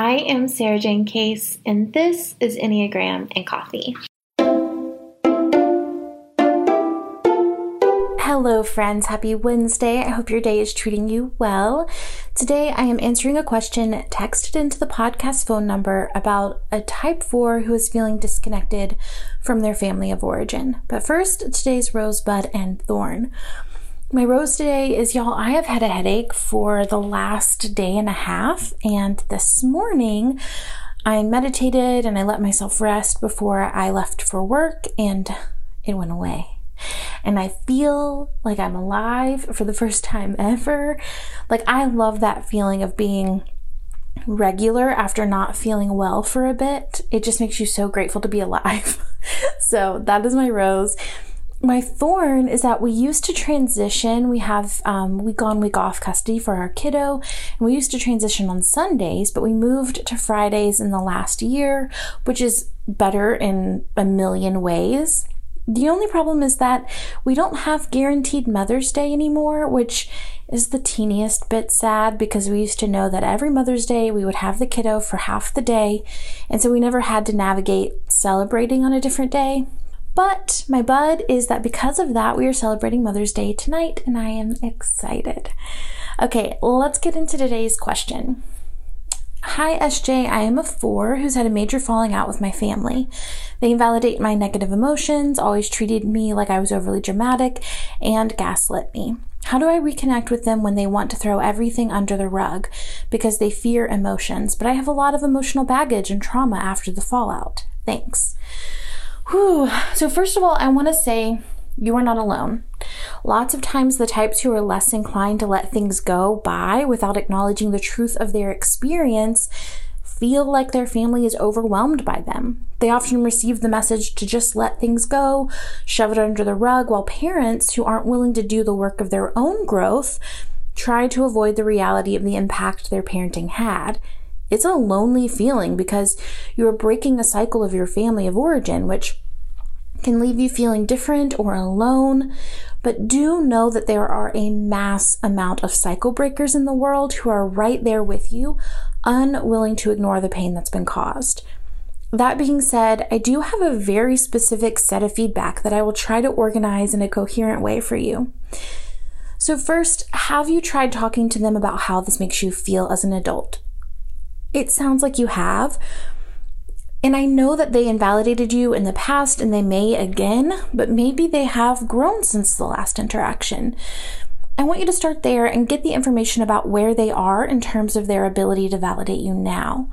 I am Sarah Jayne Case, and this is Enneagram and Coffee. Hello, friends. Happy Wednesday. I hope your day is treating you well. Today, I am answering a question texted into the podcast phone number about a type 4 who is feeling disconnected from their family of origin. But first, today's rosebud and thorn. My rose today is y'all, I have had a headache for the last day and a half, and this morning I meditated and I let myself rest before I left for work, and it went away. And I feel like I'm alive for the first time ever. Like, I love that feeling of being regular after not feeling well for a bit. It just makes you so grateful to be alive. so, that is my rose my thorn is that we used to transition. We have um, week on, week off custody for our kiddo, and we used to transition on Sundays, but we moved to Fridays in the last year, which is better in a million ways. The only problem is that we don't have guaranteed Mother's Day anymore, which is the teeniest bit sad because we used to know that every Mother's Day we would have the kiddo for half the day, and so we never had to navigate celebrating on a different day. But my bud is that because of that, we are celebrating Mother's Day tonight, and I am excited. Okay, let's get into today's question. Hi, SJ. I am a four who's had a major falling out with my family. They invalidate my negative emotions, always treated me like I was overly dramatic, and gaslit me. How do I reconnect with them when they want to throw everything under the rug because they fear emotions? But I have a lot of emotional baggage and trauma after the fallout. Thanks. Whew. So, first of all, I want to say you are not alone. Lots of times, the types who are less inclined to let things go by without acknowledging the truth of their experience feel like their family is overwhelmed by them. They often receive the message to just let things go, shove it under the rug, while parents who aren't willing to do the work of their own growth try to avoid the reality of the impact their parenting had. It's a lonely feeling because you're breaking a cycle of your family of origin, which can leave you feeling different or alone. But do know that there are a mass amount of cycle breakers in the world who are right there with you, unwilling to ignore the pain that's been caused. That being said, I do have a very specific set of feedback that I will try to organize in a coherent way for you. So, first, have you tried talking to them about how this makes you feel as an adult? It sounds like you have. And I know that they invalidated you in the past and they may again, but maybe they have grown since the last interaction. I want you to start there and get the information about where they are in terms of their ability to validate you now.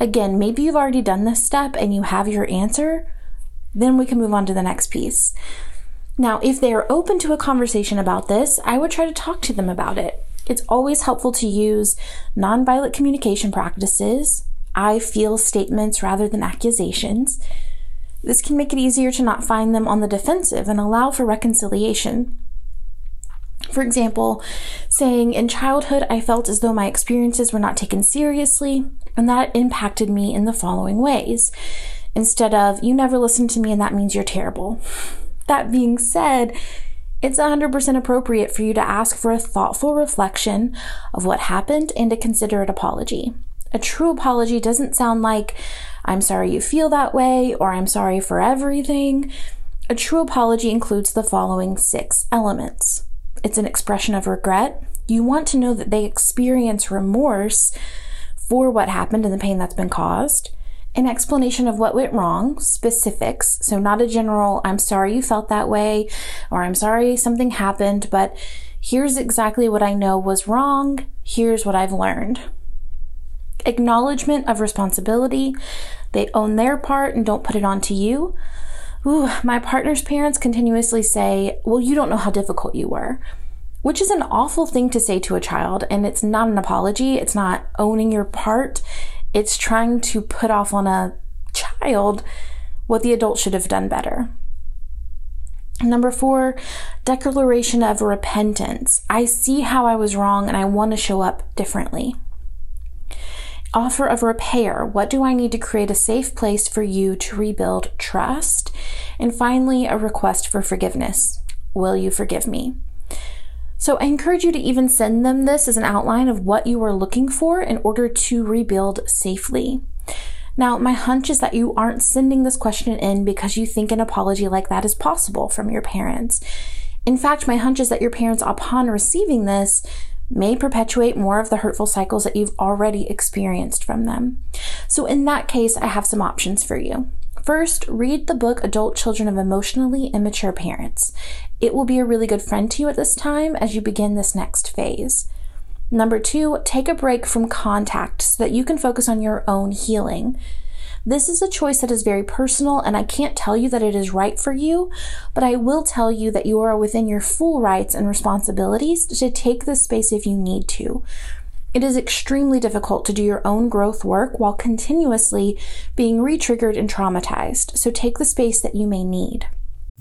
Again, maybe you've already done this step and you have your answer, then we can move on to the next piece. Now, if they are open to a conversation about this, I would try to talk to them about it. It's always helpful to use nonviolent communication practices, I feel statements rather than accusations. This can make it easier to not find them on the defensive and allow for reconciliation. For example, saying, In childhood, I felt as though my experiences were not taken seriously, and that impacted me in the following ways. Instead of, You never listened to me, and that means you're terrible. That being said, it's 100% appropriate for you to ask for a thoughtful reflection of what happened and a considerate apology. A true apology doesn't sound like, I'm sorry you feel that way or I'm sorry for everything. A true apology includes the following six elements it's an expression of regret. You want to know that they experience remorse for what happened and the pain that's been caused an explanation of what went wrong, specifics. So, not a general, I'm sorry you felt that way, or I'm sorry something happened, but here's exactly what I know was wrong. Here's what I've learned. Acknowledgement of responsibility. They own their part and don't put it onto you. Ooh, my partner's parents continuously say, Well, you don't know how difficult you were which is an awful thing to say to a child. And it's not an apology, it's not owning your part, It's trying to put off on a child what the adult should have done better. Number four, declaration of repentance. I see how I was wrong and I want to show up differently. Offer of repair. What do I need to create a safe place for you to rebuild trust? And finally, a request for forgiveness. Will you forgive me? So I encourage you to even send them this as an outline of what you are looking for in order to rebuild safely. Now, my hunch is that you aren't sending this question in because you think an apology like that is possible from your parents. In fact, my hunch is that your parents, upon receiving this, may perpetuate more of the hurtful cycles that you've already experienced from them. So, in that case, I have some options for you. First, read the book Adult Children of Emotionally Immature Parents. It will be a really good friend to you at this time as you begin this next phase. Number two, take a break from contact so that you can focus on your own healing. This is a choice that is very personal, and I can't tell you that it is right for you, but I will tell you that you are within your full rights and responsibilities to take this space if you need to. It is extremely difficult to do your own growth work while continuously being retriggered and traumatized, so take the space that you may need.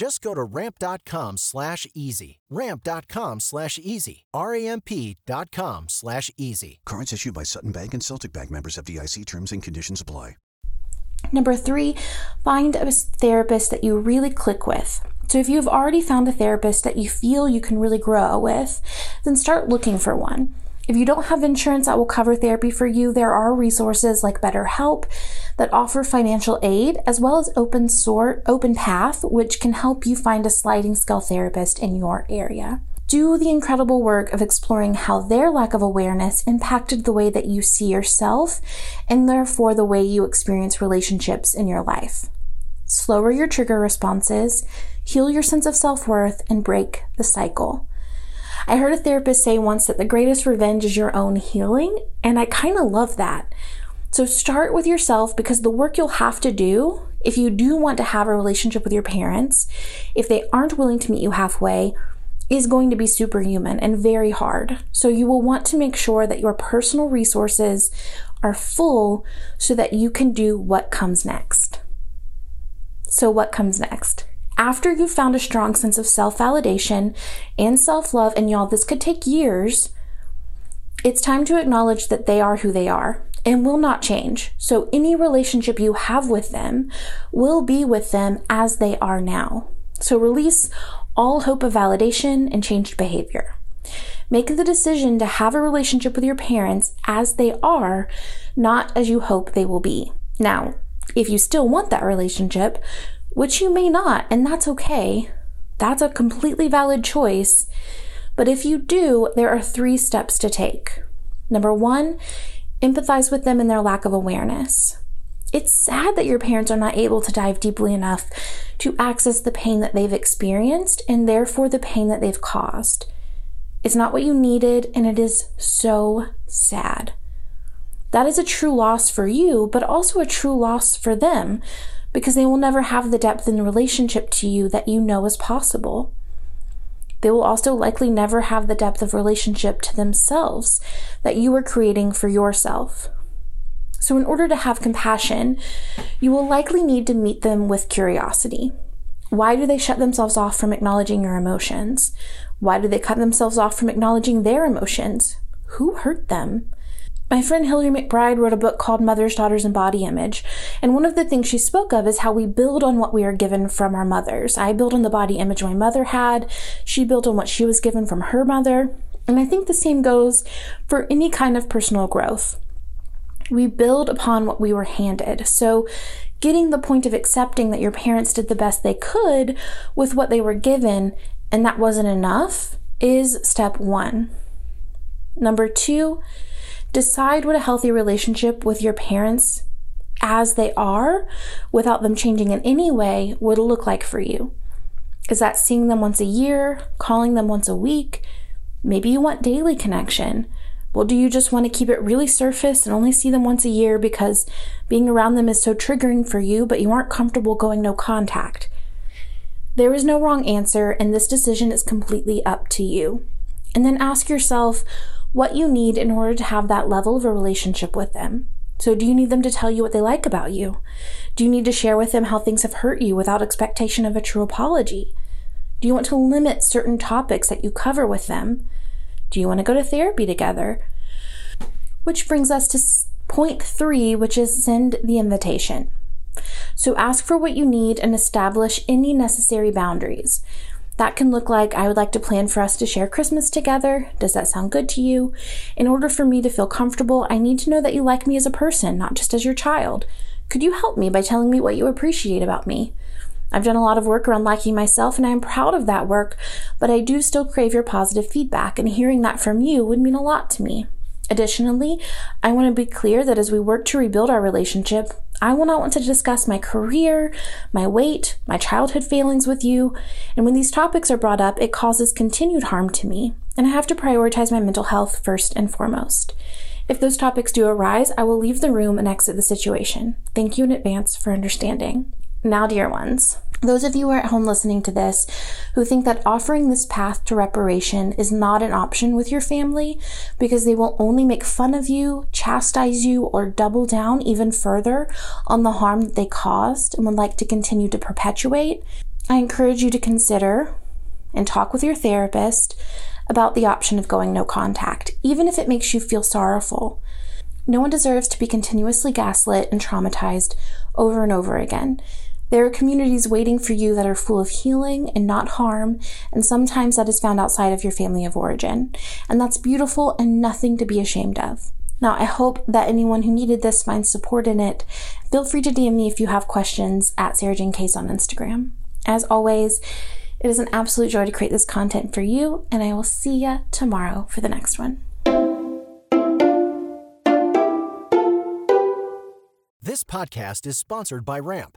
Just go to ramp.com slash easy. Ramp.com slash easy. R-A-M-P.com slash easy. Cards issued by Sutton Bank and Celtic Bank members FDIC terms and conditions apply. Number three, find a therapist that you really click with. So if you've already found a therapist that you feel you can really grow with, then start looking for one. If you don't have insurance that will cover therapy for you, there are resources like BetterHelp that offer financial aid, as well as Open Sort, Open Path, which can help you find a sliding scale therapist in your area. Do the incredible work of exploring how their lack of awareness impacted the way that you see yourself and therefore the way you experience relationships in your life. Slower your trigger responses, heal your sense of self worth, and break the cycle. I heard a therapist say once that the greatest revenge is your own healing, and I kind of love that. So start with yourself because the work you'll have to do if you do want to have a relationship with your parents, if they aren't willing to meet you halfway, is going to be superhuman and very hard. So you will want to make sure that your personal resources are full so that you can do what comes next. So, what comes next? After you've found a strong sense of self validation and self love, and y'all, this could take years, it's time to acknowledge that they are who they are and will not change. So any relationship you have with them will be with them as they are now. So release all hope of validation and changed behavior. Make the decision to have a relationship with your parents as they are, not as you hope they will be. Now, if you still want that relationship, which you may not, and that's okay. That's a completely valid choice. But if you do, there are three steps to take. Number one, empathize with them in their lack of awareness. It's sad that your parents are not able to dive deeply enough to access the pain that they've experienced and therefore the pain that they've caused. It's not what you needed, and it is so sad. That is a true loss for you, but also a true loss for them because they will never have the depth in relationship to you that you know is possible. They will also likely never have the depth of relationship to themselves that you are creating for yourself. So, in order to have compassion, you will likely need to meet them with curiosity. Why do they shut themselves off from acknowledging your emotions? Why do they cut themselves off from acknowledging their emotions? Who hurt them? My friend Hillary McBride wrote a book called Mothers, Daughters, and Body Image. And one of the things she spoke of is how we build on what we are given from our mothers. I build on the body image my mother had. She built on what she was given from her mother. And I think the same goes for any kind of personal growth. We build upon what we were handed. So, getting the point of accepting that your parents did the best they could with what they were given and that wasn't enough is step one. Number two, decide what a healthy relationship with your parents as they are without them changing in any way would look like for you. Is that seeing them once a year, calling them once a week? Maybe you want daily connection. Well, do you just want to keep it really surface and only see them once a year because being around them is so triggering for you, but you aren't comfortable going no contact? There is no wrong answer, and this decision is completely up to you. And then ask yourself what you need in order to have that level of a relationship with them. So, do you need them to tell you what they like about you? Do you need to share with them how things have hurt you without expectation of a true apology? Do you want to limit certain topics that you cover with them? Do you want to go to therapy together? Which brings us to point three, which is send the invitation. So ask for what you need and establish any necessary boundaries. That can look like I would like to plan for us to share Christmas together. Does that sound good to you? In order for me to feel comfortable, I need to know that you like me as a person, not just as your child. Could you help me by telling me what you appreciate about me? I've done a lot of work around liking myself and I am proud of that work, but I do still crave your positive feedback, and hearing that from you would mean a lot to me. Additionally, I want to be clear that as we work to rebuild our relationship, I will not want to discuss my career, my weight, my childhood failings with you. And when these topics are brought up, it causes continued harm to me, and I have to prioritize my mental health first and foremost. If those topics do arise, I will leave the room and exit the situation. Thank you in advance for understanding. Now, dear ones, those of you who are at home listening to this who think that offering this path to reparation is not an option with your family because they will only make fun of you, chastise you, or double down even further on the harm that they caused and would like to continue to perpetuate, I encourage you to consider and talk with your therapist about the option of going no contact, even if it makes you feel sorrowful. No one deserves to be continuously gaslit and traumatized over and over again. There are communities waiting for you that are full of healing and not harm, and sometimes that is found outside of your family of origin. And that's beautiful and nothing to be ashamed of. Now, I hope that anyone who needed this finds support in it. Feel free to DM me if you have questions at Sarah Jayne Case on Instagram. As always, it is an absolute joy to create this content for you, and I will see you tomorrow for the next one. This podcast is sponsored by Ramp.